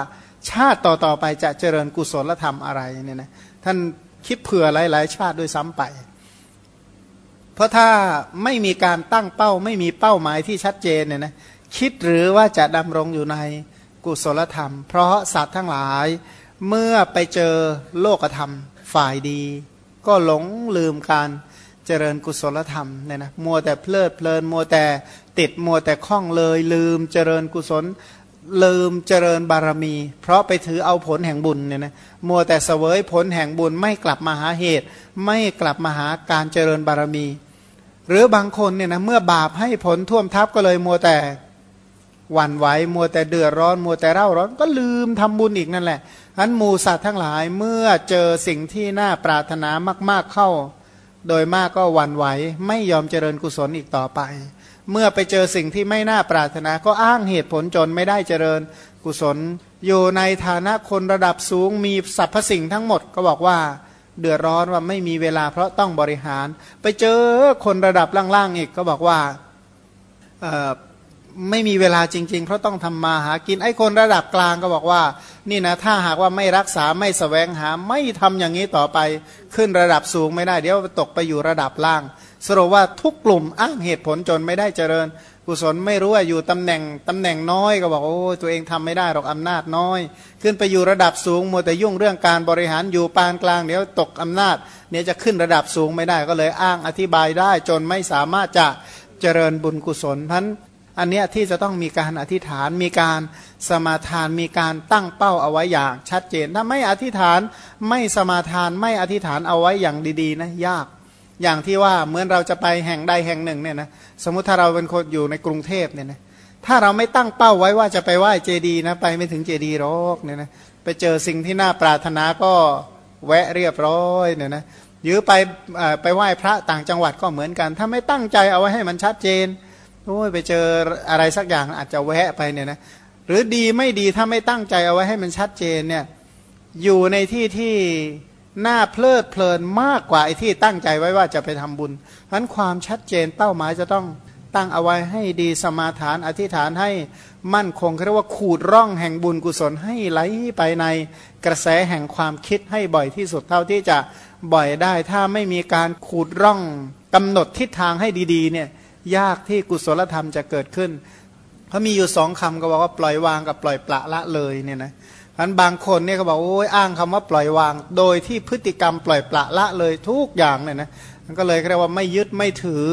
ชาติต่อต่อไปจะเจริญกุศลธรรมอะไรเนี่ยนะท่านคิดเผื่อหลาย ๆ ชาติด้วยซ้ำไป เพราะถ้าไม่มีการตั้งเป้าไม่มีเป้าหมายที่ชัดเจนเนี่ยนะคิดหรือว่าจะดำรงอยู่ใน กุศลธรรม เพราะสัตว์ทั้งหลาย เมื่อไปเจอโลกธรรมฝ่ายดี ก็หลงลืมการเจริญกุศลธรรมเนี่ยนะมัวแต่เพลิดเพลินมัวแต่ติดมัวแต่คล้องเลย ลืมเจริญกุศลลืมเจริญบารมี เพราะไปถือเอาผลแห่งบุญเนี่ยนะมัวแต่เสวยผลแห่งบุญไม่กลับมาหาเหตุ ไม่กลับมาหาการเจริญบารมี หรือบางคนเนี่ยนะเมื่อบาปให้ผลท่วมทับก็เลยมัวแต่ หวั่นไหวมัวแต่เดือดร้อนมัวแต่เร่าร้อนก็ลืมทำบุญอีกนั่นแหละอันมูสัตว์ทั้งหลายเมื่อเจอสิ่งที่น่าปรารถนามาก ๆเข้า โดยมากก็หวั่นไหวไม่ยอมเจริญกุศลอีกต่อไป เมื่อไปเจอสิ่งที่ไม่น่าปรารถนาก็อ้างเหตุผลจนไม่ได้เจริญกุศล อยู่ในฐานะคนระดับสูงมีสรรพสิ่งทั้งหมดก็บอกว่าเดือดร้อนว่าไม่มีเวลาเพราะต้องบริหาร ไปเจอคนระดับล่างๆอีกก็บอกว่า ไม่มีเวลาจริง ๆ เพราะต้องทำมาหากินไอ้คนระดับกลางก็บอกว่า นี่นะถ้าหากว่าไม่รักษาไม่สแสวงหาไม่ทำอย่างนี้ต่อไป ขึ้นระดับสูงไม่ได้ เดี๋ยวตกไปอยู่ระดับล่าง สรุปว่าทุกกลุ่มอ้างเหตุผลจนไม่ได้เจริญ กุศลไม่รู้ว่าอยู่ตำแหน่งตำแหน่งน้อยก็บอกโอ้ตัวเองทำไม่ได้หรอกอำนาจน้อย ขึ้นไปอยู่ระดับสูงมัวแต่ยุ่งเรื่องการบริหารอยู่ปานกลางเดี๋ยวตกอำนาจเนี่ยจะขึ้นระดับสูงไม่ได้ก็เลยอ้างอธิบายได้จนไม่สามารถจะเจริญบุญกุศลพัน อันเนี้ยที่จะต้องมีการอธิษฐานมีการสมาทานมีการตั้งเป้าเอาไว้อย่างชัดเจน ถ้าไม่อธิษฐานไม่สมาทานไม่อธิษฐานเอาไว้อย่างดีๆนะยาก อย่างที่ว่าเหมือนเราจะไปแห่งใดแห่งหนึ่งเนี่ยนะสมมติถ้าเราเป็นคนอยู่ในกรุงเทพเนี่ยนะถ้าเราไม่ตั้งเป้าไว้ว่าจะไปไหว้เจดีนะไปไม่ถึงเจดีหรอกเนี่ยนะไปเจอสิ่งที่น่าปรารถนาก็แวะเรียบร้อยเนี่ยนะหรือไปไปไหว้พระต่างจังหวัดก็เหมือนกัน ถ้าไม่ตั้งใจเอาไว้ให้มันชัดเจน โอ้ยไปเจออะไรสักอย่างอาจจะแวะไปเนี่ยนะหรือดีไม่ดีถ้าไม่ตั้งใจเอาไว้ให้มันชัดเจนเนี่ยอยู่ในที่ที่น้าเพลิดเพลินมากกว่าไอ้ที่ตั้งใจไว้ว่าจะไปทำบุญเพราะนั้นความชัดเจนเป้าหมายจะต้องตั้งเอาไว้ให้ดีสมาทานอธิษฐานให้มั่นคงเรียกว่าขูดร่องแห่งบุญกุศลให้ไหลไปในกระแสแห่งความคิดให้บ่อยที่สุดเท่าที่จะบ่อยได้ ถ้าไม่มีการขูดร่องกำหนดทิศทางให้ดีๆเนี่ย ยากที่กุศลธรรมจะเกิดขึ้นเขามีอยู่สองคำก็บอกว่าปล่อยวางกับปล่อยปละละเลยเนี่ยนะพันบางคนเนี่ยเขาบอกโอ้ยอ้างคำว่าปล่อยวาง โดยที่พฤติกรรมปล่อยปละละเลยทุกอย่างเนี่ยนะมันก็เลยเรียกว่าไม่ยึดไม่ถือ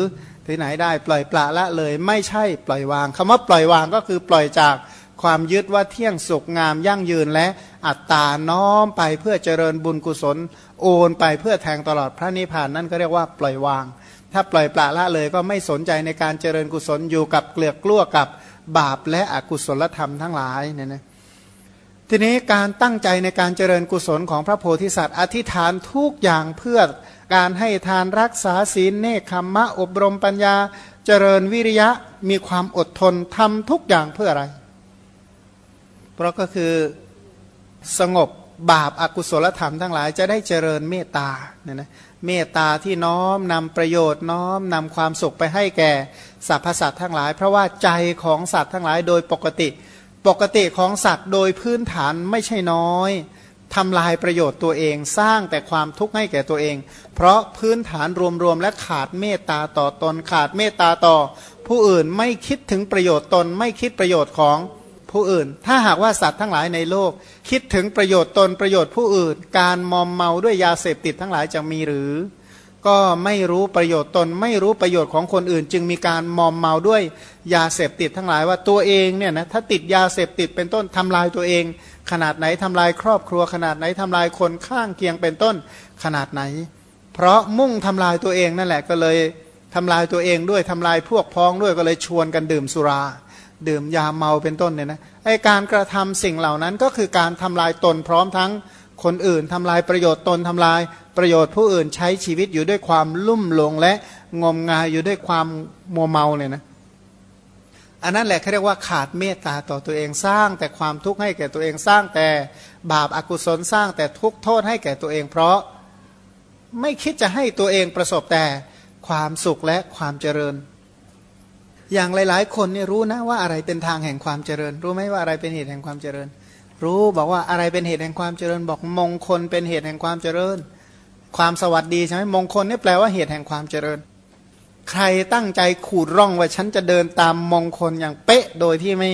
ที่ไหนได้ปล่อยปละละเลย ไม่ใช่ปล่อยวางคำว่าปล่อยวางก็คือปล่อยจากความยึดว่าเที่ยงสุขงามยั่งยืนและอัตตาน้อมไปเพื่อเจริญบุญกุศล โอนไปเพื่อแทงตลอดพระนิพพานนั่นก็เรียกว่าปล่อยวาง ถ้าปล่อยปละละเลยก็ไม่สนใจในการเจริญกุศลอยู่กับเกลือกกลั้วกับบาปและอกุศลธรรมทั้งหลายเนี่ยนะทีนี้การตั้งใจในการเจริญกุศลของพระโพธิสัตว์ อธิษฐานทุกอย่างเพื่อการให้ทานรักษาศีลเนคขมมะอบรมปัญญาเจริญวิริยะมีความอดทนทำทุกอย่างเพื่ออะไร เพราะก็คือสงบ บาปอากุศลธรรมทั้งหลายจะได้เจริญเมตตาเนี่ยนะเมตตาที่น้อมนำประโยชน์น้อมนำความสุขไปให้แก่สรรพสัตว์ทั้งหลาย เพราะว่าใจของสัตว์ทั้งหลายโดยปกติ ปกติของสัตว์โดยพื้นฐานไม่ใช่น้อยทำลายประโยชน์ตัวเองสร้างแต่ความทุกข์ให้แก่ตัวเอง เพราะพื้นฐานรวมๆและขาดเมตตาต่อตนขาดเมตตาต่อ ผู้อื่นไม่คิดถึงประโยชน์ตนไม่คิดประโยชน์ของ ผู้อื่น ถ้าหากว่าสัตว์ทั้งหลายในโลก คิดถึงประโยชน์ตนประโยชน์ผู้อื่น การมอมเมาด้วยยาเสพติดทั้งหลายจะมีหรือ ก็ไม่รู้ประโยชน์ตน ไม่รู้ประโยชน์ของคนอื่น จึงมีการมอมเมาด้วยยาเสพติดทั้งหลายว่าตัวเองเนี่ยนะถ้าติดยาเสพติดเป็นต้นทำลายตัวเอง ขนาดไหนทำลายครอบครัวขนาดไหนทำลายคนข้างเคียงเป็นต้นขนาดไหน เพราะมุ่งทำลายตัวเองนั่นแหละก็เลยทำลายตัวเองด้วยทำลายพวกพ้องด้วยก็เลยชวนกันดื่มสุรา ดื่มยาเมาเป็นต้นเนี่ยนะไอการกระทำสิ่งเหล่านั้นก็คือการทำลายตนพร้อมทั้งคนอื่นทำลายประโยชน์ตนทำลายประโยชน์ผู้อื่นใช้ชีวิตอยู่ด้วยความลุ่มหลงและงมงายอยู่ด้วยความมัวเมาเนี่ยนะอันนั้นแหละเขาเรียกว่าขาดเมตตาต่อตัวเองสร้างแต่ความทุกข์ให้แก่ตัวเองสร้างแต่บาปอากุศลสร้างแต่ทุกโทษให้แก่ตัวเอง เพราะไม่คิดจะให้ตัวเองประสบแต่ความสุขและความเจริญ อย่างหลาย ๆ คนเนี่ยรู้นะว่าอะไรเป็นทางแห่งความเจริญ รู้ไหมว่าอะไรเป็นเหตุแห่งความเจริญ รู้บอกว่าอะไรเป็นเหตุแห่งความเจริญ บอกมงคลเป็นเหตุแห่งความเจริญ ความสวัสดีใช่ไหมมงคลนี่แปลว่าเหตุแห่งความเจริญ ใครตั้งใจขูดร่องว่าฉันจะเดินตามมงคลอย่างเป๊ะโดยที่ไม่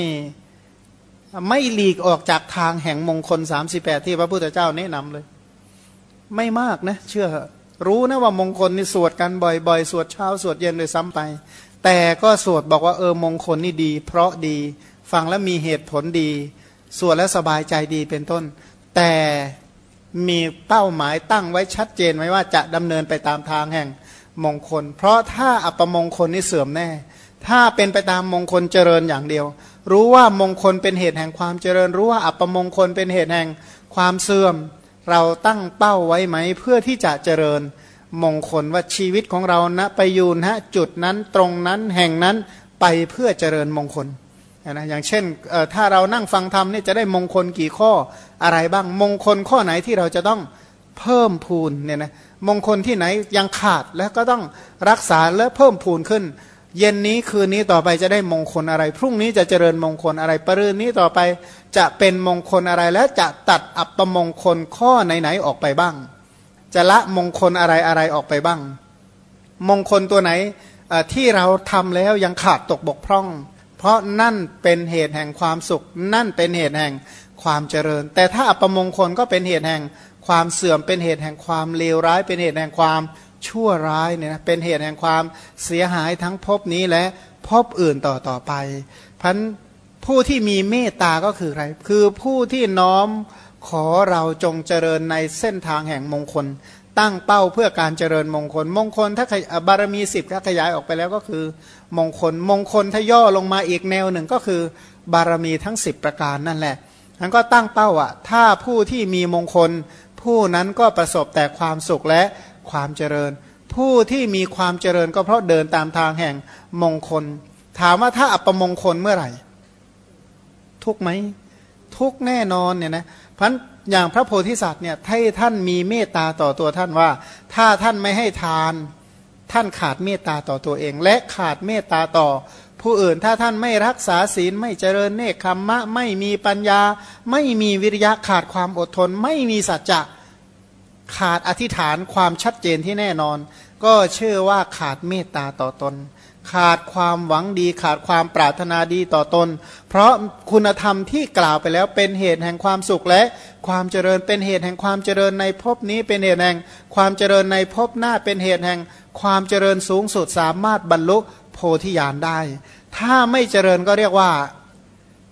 ไม่หลีกออกจากทางแห่งมงคลสามสิบแปดที่พระพุทธเจ้าแนะนำเลย ไม่มากนะ เชื่อ รู้นะว่ามงคลนี่สวดกันบ่อยๆ สวดเช้าสวดเย็นเลยซ้ำไป แต่ก็สวดบอกว่าเออมงคลนี่ดี เพราะดีฟังแล้วมีเหตุผลดี สวดแล้วสบายใจดีเป็นต้น แต่มีเป้าหมายตั้งไว้ชัดเจนไว้ว่าจะดำเนินไปตามทางแห่งมงคล เพราะถ้าอัปมงคลนี่เสื่อมแน่ ถ้าเป็นไปตามมงคลเจริญอย่างเดียว รู้ว่ามงคลเป็นเหตุแห่งความเจริญ รู้ว่าอัปมงคลเป็นเหตุแห่งความเสื่อม เราตั้งเป้าไว้ไหมเพื่อที่จะเจริญ มงคลว่าชีวิตของเรานะไปยูนะจุดนั้นตรงนั้นแห่งนั้นไปเพื่อเจริญมงคลนะอย่างเช่นถ้าเรานั่งฟังธรรมนี่จะได้มงคลกี่ข้ออะไรบ้างมงคลข้อไหนที่เราจะต้องเพิ่มพูนเนี่ยนะมงคลที่ไหนยังขาดแล้วก็ต้องรักษาและเพิ่มพูนขึ้น เย็นนี้คืนนี้ต่อไปจะได้มงคลอะไร พรุ่งนี้จะเจริญมงคลอะไรปรืนนี้ต่อไปจะเป็นมงคลอะไรและจะตัดอัปมงคลข้อไหนๆออกไปบ้าง จะละมงคลอะไรอะไรออกไปบ้าง มงคลตัวไหนที่เราทำแล้วยังขาดตกบกพร่อง เพราะนั่นเป็นเหตุแห่งความสุข นั่นเป็นเหตุแห่งความเจริญ แต่ถ้าอัปมงคลก็เป็นเหตุแห่งความเสื่อมเป็นเหตุแห่งความเลวร้าย เป็นเหตุแห่งความชั่วร้ายเนี่ยนะเป็นเหตุแห่งความเสียหายทั้งภพนี้และภพอื่นต่อต่อไปพันผู้ที่มีเมตตาก็คือใครคือผู้ที่น้อม ขอเราจงเจริญในเส้นทางแห่งมงคล ตั้งเป้าเพื่อการเจริญมงคล มงคลถ้าบารมีสิบถ้าขยายออกไปแล้วก็คือ มงคลมงคลถ้าย่อลงมาอีกแนวหนึ่งก็คือบารมีทั้ง 10 ประการนั่นแหละทั้นก็ตั้งเป้าอะถ้าผู้ที่มีมงคล ผู้นั้นก็ประสบแต่ความสุขและความเจริญ ผู้ที่มีความเจริญก็เพราะเดินตามทางแห่งมงคล ถามว่าถ้าอัปมงคลเมื่อไหร่ ทุกไหมทุกแน่นอนเนี่ยนะ พันอย่างพระโพธิสัตว์เนี่ยให้ท่านมีเมตตาต่อตัวท่านว่า ถ้าท่านไม่ให้ทานท่านขาดเมตตาต่อตัวเอง และขาดเมตตาต่อ ผู้อื่นถ้าท่านไม่รักษาศีลไม่เจริญเนคขมมะ ไม่มีปัญญา ไม่มีวิริยะขาดความอดทน ไม่มีสัจจะขาดอธิษฐานความชัดเจนที่แน่นอน ก็เชื่อว่าขาดเมตตาต่อตน ขาดความหวังดีขาดความปรารถนาดีต่อตน เพราะคุณธรรมที่กล่าวไปแล้วเป็นเหตุแห่งความสุขและความเจริญเป็นเหตุแห่งความเจริญในภพนี้เป็นเหตุแห่งความเจริญในภพหน้าเป็นเหตุแห่งความเจริญสูงสุดสามารถบรรลุโพธิญาณได้ ถ้าไม่เจริญก็เรียกว่า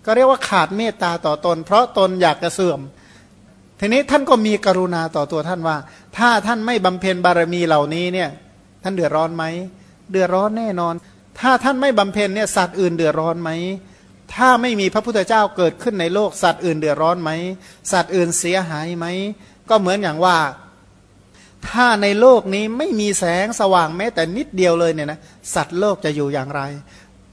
ก็เรียกว่าขาดเมตตาต่อตน เพราะตนอยากจะเสื่อม ทีนี้ท่านก็มีกรุณาต่อตัวท่านว่า ถ้าท่านไม่บำเพ็ญบารมีเหล่านี้เนี่ยท่านเดือดร้อนไหม เดือดร้อนแน่นอน ถ้าท่านไม่บำเพ็ญเนี่ยสัตว์อื่นเดือดร้อนไหมถ้าไม่มีพระพุทธเจ้าเกิดขึ้นในโลกสัตว์อื่นเดือดร้อนไหมสัตว์อื่นเสียหายไหมก็เหมือนอย่างว่า ถ้าในโลกนี้ไม่มีแสงสว่างแม้แต่นิดเดียวเลยเนี่ยนะสัตว์โลกจะอยู่อย่างไร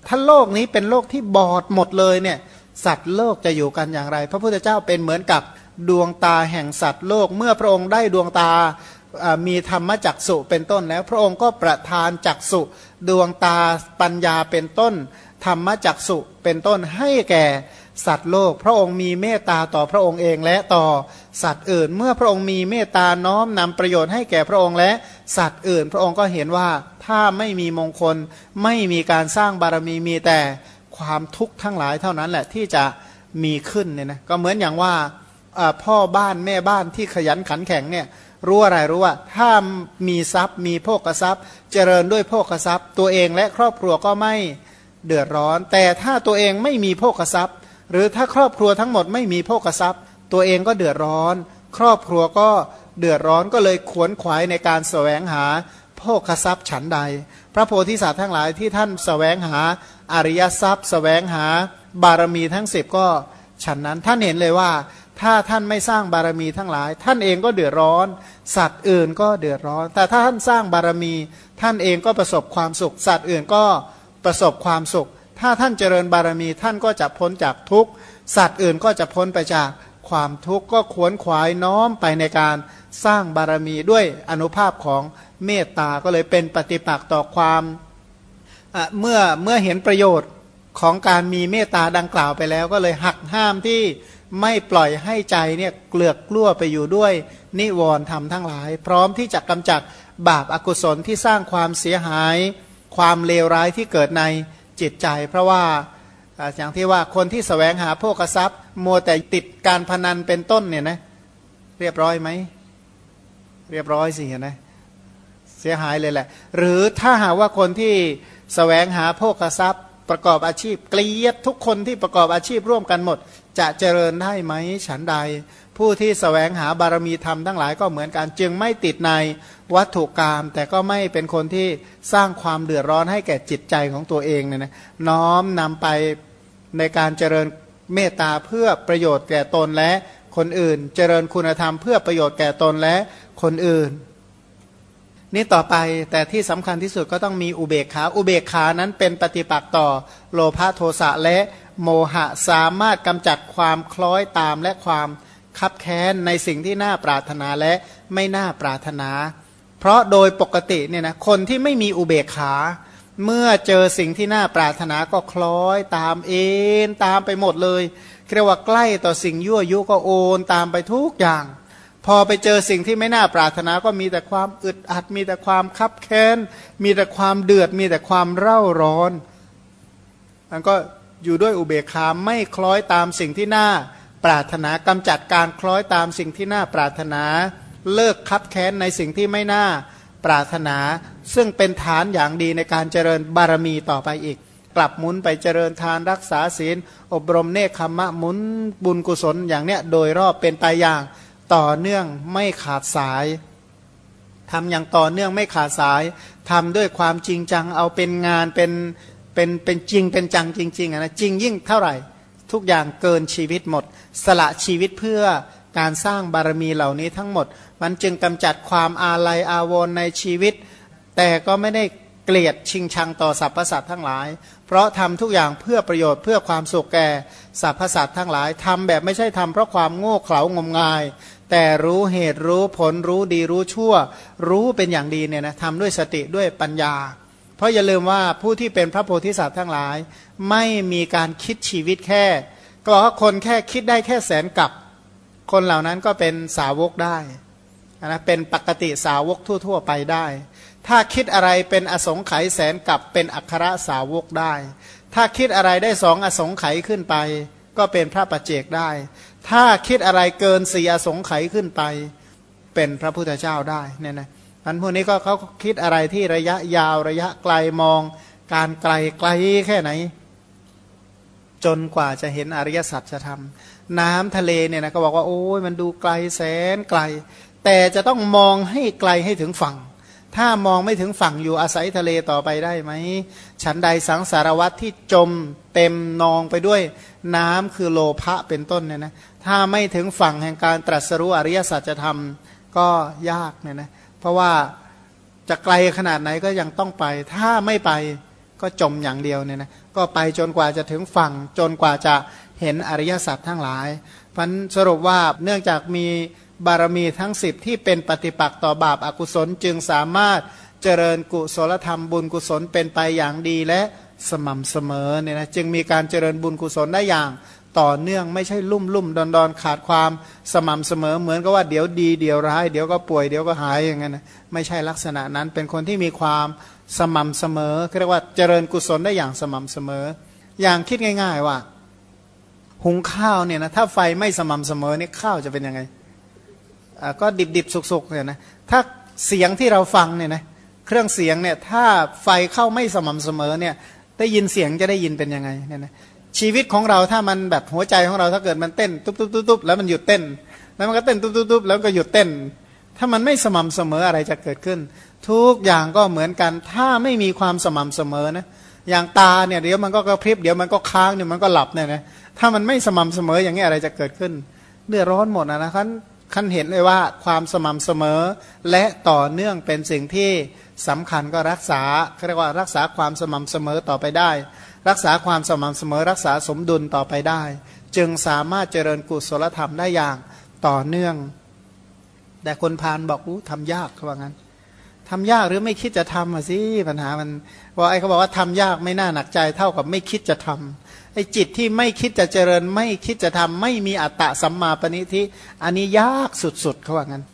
ถ้าโลกนี้เป็นโลกที่บอดหมดเลยเนี่ยสัตว์โลกจะอยู่กันอย่างไร พระพุทธเจ้าเป็นเหมือนกับดวงตาแห่งสัตว์โลกเมื่อพระองค์ได้ดวงตา มีธรรมจักสุเป็นต้นแล้ว พระองค์ก็ประทานจักสุดวงตาปัญญาเป็นต้น ธรรมจักสุเป็นต้นให้แก่สัตว์โลก พระองค์มีเมตตาต่อพระองค์เองและต่อสัตว์อื่น เมื่อพระองค์มีเมตตาน้อมนำประโยชน์ให้แก่พระองค์และสัตว์อื่น พระองค์ก็เห็นว่าถ้าไม่มีมงคลไม่มีการสร้างบารมีมีแต่ความทุกข์ทั้งหลายเท่านั้นแหละที่จะมีขึ้นเนี่ยนะก็เหมือนอย่างว่าพ่อบ้านแม่บ้านที่ขยันขันแข็งเนี่ย รู้อะไรรู้ว่า ถ้ามีทรัพย์มีโภกทรัพย์ เจริญด้วยโภกทรัพย์ ตัวเองและครอบครัวก็ไม่เดือดร้อน แต่ถ้าตัวเองไม่มีโภกทรัพย์ หรือถ้าครอบครัวทั้งหมดไม่มีโภกทรัพย์ ตัวเองก็เดือดร้อน ครอบครัวก็เดือดร้อนก็เลยขวนขวายในการแสวงหาโภคทรัพย์ฉันใด พระโพธิสัตว์ทั้งหลายที่ท่านแสวงหาอริยทรัพย์ แสวงหาบารมีทั้งสิบก็ฉันนั้นท่านเห็นเลยว่า ถ้าท่านไม่สร้างบารมีทั้งหลาย ท่านเองก็เดือดร้อน สัตว์อื่นก็เดือดร้อน แต่ถ้าท่านสร้างบารมี ท่านเองก็ประสบความสุข สัตว์อื่นก็ประสบความสุข ถ้าท่านเจริญบารมีท่านก็จะพ้นจากทุกข์สัตว์อื่นก็จะพ้นไปจากความทุกข์ก็ขวนขวายน้อมไปในการสร้างบารมีด้วยอนุภาพของเมตตาก็เลยเป็นปฏิปักษ์ต่อความเมื่อเมื่อเห็นประโยชน์ของการมีเมตตาดังกล่าวไปแล้ว ก็เลยหักห้ามที่ ไม่ปล่อยให้ใจเนี่ยเกลือกกลั้วไปอยู่ด้วย นิวรณ์ธรรมทั้งหลาย พร้อมที่จะกำจัดบาปอากุศลที่สร้างความเสียหาย ความเลวร้ายที่เกิดในจิตใจ เพราะว่าอย่างที่ว่าคนที่สแสวงหาโภกทรัพย์ มัวแต่ติดการพนันเป็นต้นเนี่ยนะเรียบร้อยไหม เรียบร้อยสิเห็นไหมเสียหายเลยแหละ หรือถ้าหาว่าคนที่สแสวงหาโภกทรัพย์ ประกอบอาชีพ เกลียดทุกคนที่ประกอบอาชีพร่วมกันหมด จะเจริญได้ไหมฉันใด ผู้ที่สแสวงหาบารมีธรรมทั้งหลายก็เหมือนกัน จึงไม่ติดในวัตถุกรรมแต่ก็ไม่เป็นคนที่สร้างความเดือดร้อนให้แก่จิตใจของตัวเองเนี่ยนะน้อมนำไปในการเจริญเมตตาเพื่อประโยชน์แก่ตนและคนอื่น เจริญคุณธรรมเพื่อประโยชน์แก่ตนและคนอื่น นี่ต่อไปแต่ที่สำคัญที่สุดก็ต้องมีอุเบกขา อุเบกขานั้นเป็นปฏิปักษ์ต่อโลภะโทสะและโมหะสามารถกำจัดความคล้อยตามและความคับแค้นในสิ่งที่น่าปรารถนาและไม่น่าปรารถนา เพราะโดยปกติเนี่ยนะคนที่ไม่มีอุเบกขา เมื่อเจอสิ่งที่น่าปรารถนาก็คล้อยตามเอ็นตามไปหมดเลยเรียกว่าใกล้ต่อสิ่งยั่วยุก็โอนตามไปทุกอย่าง พอไปเจอสิ่งที่ไม่น่าปรารถนาก็มีแต่ความอึดอัด มีแต่ความคับแค้น มีแต่ความเดือด มีแต่ความเร่าร้อนมันก็อยู่ด้วยอุเบกขาไม่คล้อยตามสิ่งที่น่าปรารถนากำจัดการคล้อยตามสิ่งที่น่าปรารถนา เลิกคับแค้นในสิ่งที่ไม่น่าปรารถนา ซึ่งเป็นฐานอย่างดีในการเจริญบารมีต่อไปอีก กลับหมุนไปเจริญทานรักษาศีล อบรมเนคขมะหมุนบุญกุศลอย่างเนี้ยโดยรอบเป็นไปอย่าง ต่อเนื่องไม่ขาดสายทำอย่างต่อเนื่องไม่ขาดสายทำด้วยความจริงจังเอาเป็นงานเป็นเป็นเป็นจริงเป็นจังจริงๆนะจริงยิ่งเท่าไหร่ ทุกอย่างเกินชีวิตหมด สละชีวิตเพื่อการสร้างบารมีเหล่านี้ทั้งหมด มันจึงกำจัดความอาลัยอาวรณ์ในชีวิต แต่ก็ไม่ได้เกลียดชิงชังต่อสรรพสัตว์ทั้งหลาย เพราะทำทุกอย่างเพื่อประโยชน์เพื่อความสุขแก่สรรพสัตว์ทั้งหลายทำแบบไม่ใช่ทำเพราะความโง่เขลางมงาย แต่รู้เหตุรู้ผลรู้ดีรู้ชั่ว รู้เป็นอย่างดีเนี่ยนะทำด้วยสติด้วยปัญญา เพราะอย่าลืมว่าผู้ที่เป็นพระโพธิสัตว์ทั้งหลาย ไม่มีการคิดชีวิตแค่ ก็บอกว่าคนแค่คิดได้แค่แสนกับ คนเหล่านั้นก็เป็นสาวกได้นะเป็นปกติสาวกทั่ว ๆ ไปได้ ถ้าคิดอะไรเป็นอสงไขยแสนกับเป็นอัครสาวกได้ ถ้าคิดอะไรได้สองอสงไขยขึ้นไป ก็เป็นพระปัจเจกได้ ถ้าคิดอะไรเกินสี่อสงไขยขึ้นไป เป็นพระพุทธเจ้าได้เนี่ยนะอันพวกนี้ก็เขาคิดอะไรที่ระยะยาวระยะไกลมอง การไกลไกลแค่ไหน จนกว่าจะเห็นอริยสัจจะทำน้ำทะเลเนี่ยนะก็บอกว่าโอ้ยมันดูไกลแสนไกล แต่จะต้องมองให้ไกลให้ถึงฝั่งถ้ามองไม่ถึงฝั่งอยู่อาศัยทะเลต่อไปได้ไหม ฉันใดสังสารวัตที่จมเต็มนองไปด้วย น้ำคือโลภะเป็นต้นเนี่ยนะถ้าไม่ถึงฝั่งแห่งการตรัสรู้อริยสัจธรรมก็ยากเนี่ยนะเพราะว่าจะไกลขนาดไหนก็ยังต้องไป ถ้าไม่ไปก็จมอย่างเดียวเนี่ยนะก็ไปจนกว่าจะถึงฝั่งจนกว่าจะเห็นอริยสัจทั้งหลายพันสรุปว่าเนื่องจากมีบารมีทั้งสิบที่เป็นปฏิปักษ์ต่อบาปอากุศลจึงสามารถเจริญกุศลธรรมบุญกุศลเป็นไปอย่างดีและ สม่ำเสมอเนี่ยนะจึงมีการเจริญบุญกุศลได้อย่างต่อเนื่องไม่ใช่ลุ่มลุ่มดอนดอนขาดความสม่ำเสมอเหมือนกับว่าเดี๋ยวดีเดี๋ยวร้ายเดี๋ยวก็ป่วยเดี๋ยวก็หายอย่างนั้นนะไม่ใช่ลักษณะนั้นเป็นคนที่มีความสม่ำเสมอเรียกว่าเจริญกุศลได้อย่างสม่ำเสมอ อย่างคิดง่าย ๆ ว่า หุงข้าวเนี่ยนะถ้าไฟไม่สม่ำเสมอเนี่ยข้าวจะเป็นยังไงก็ดิบดิบสุกๆเนี่ยนะถ้าเสียงที่เราฟังเนี่ยนะเครื่องเสียงเนี่ยถ้าไฟเข้าไม่สม่ำเสมอเนี่ย ได้ยินเสียงจะได้ยินเป็นยังไงเนี่ยนะชีวิตของเราถ้ามันแบบหัวใจของเราถ้าเกิดมันเต้นตุ๊บตุ๊บตุ๊บตุ๊บแล้วมันหยุดเต้น แล้วมันก็เต้นตุ๊บตุ๊บตุ๊บแล้วก็หยุดเต้น ถ้ามันไม่สม่ำเสมออะไรจะเกิดขึ้น ทุกอย่างก็เหมือนกันถ้าไม่มีความสม่ำเสมอนะอย่างตาเนี่ยเดี๋ยวมันก็กระพริบเดี๋ยวมันก็ค้างเดี๋ยวมันก็หลับเนี่ยนะถ้ามันไม่สม่ำเสมออย่างนี้อะไรจะเกิดขึ้นเดือดร้อนหมดนะนะครับ ขั้นเห็นเลยว่าความสม่ำเสมอ และต่อเนื่องเป็นสิ่งที่สำคัญก็รักษาเรียกว่ารักษาความสม่ำเสมอต่อไปได้ รักษาความสม่ำเสมอ รักษาสมดุลต่อไปได้ จึงสามารถเจริญกุศลธรรมได้อย่างต่อเนื่อง แต่คนพานบอกอู้ทำยากเขาว่างั้นทำยากหรือไม่คิดจะทำอะสิปัญหามันว่าไอ้เขาบอกว่าทำยากไม่น่าหนักใจเท่ากับไม่คิดจะทำ ไอ้จิตที่ไม่คิดจะเจริญไม่คิดจะทำไม่มีอัตตะสัมมาปณิทิอันนี้ยากสุดๆเขาว่างั้น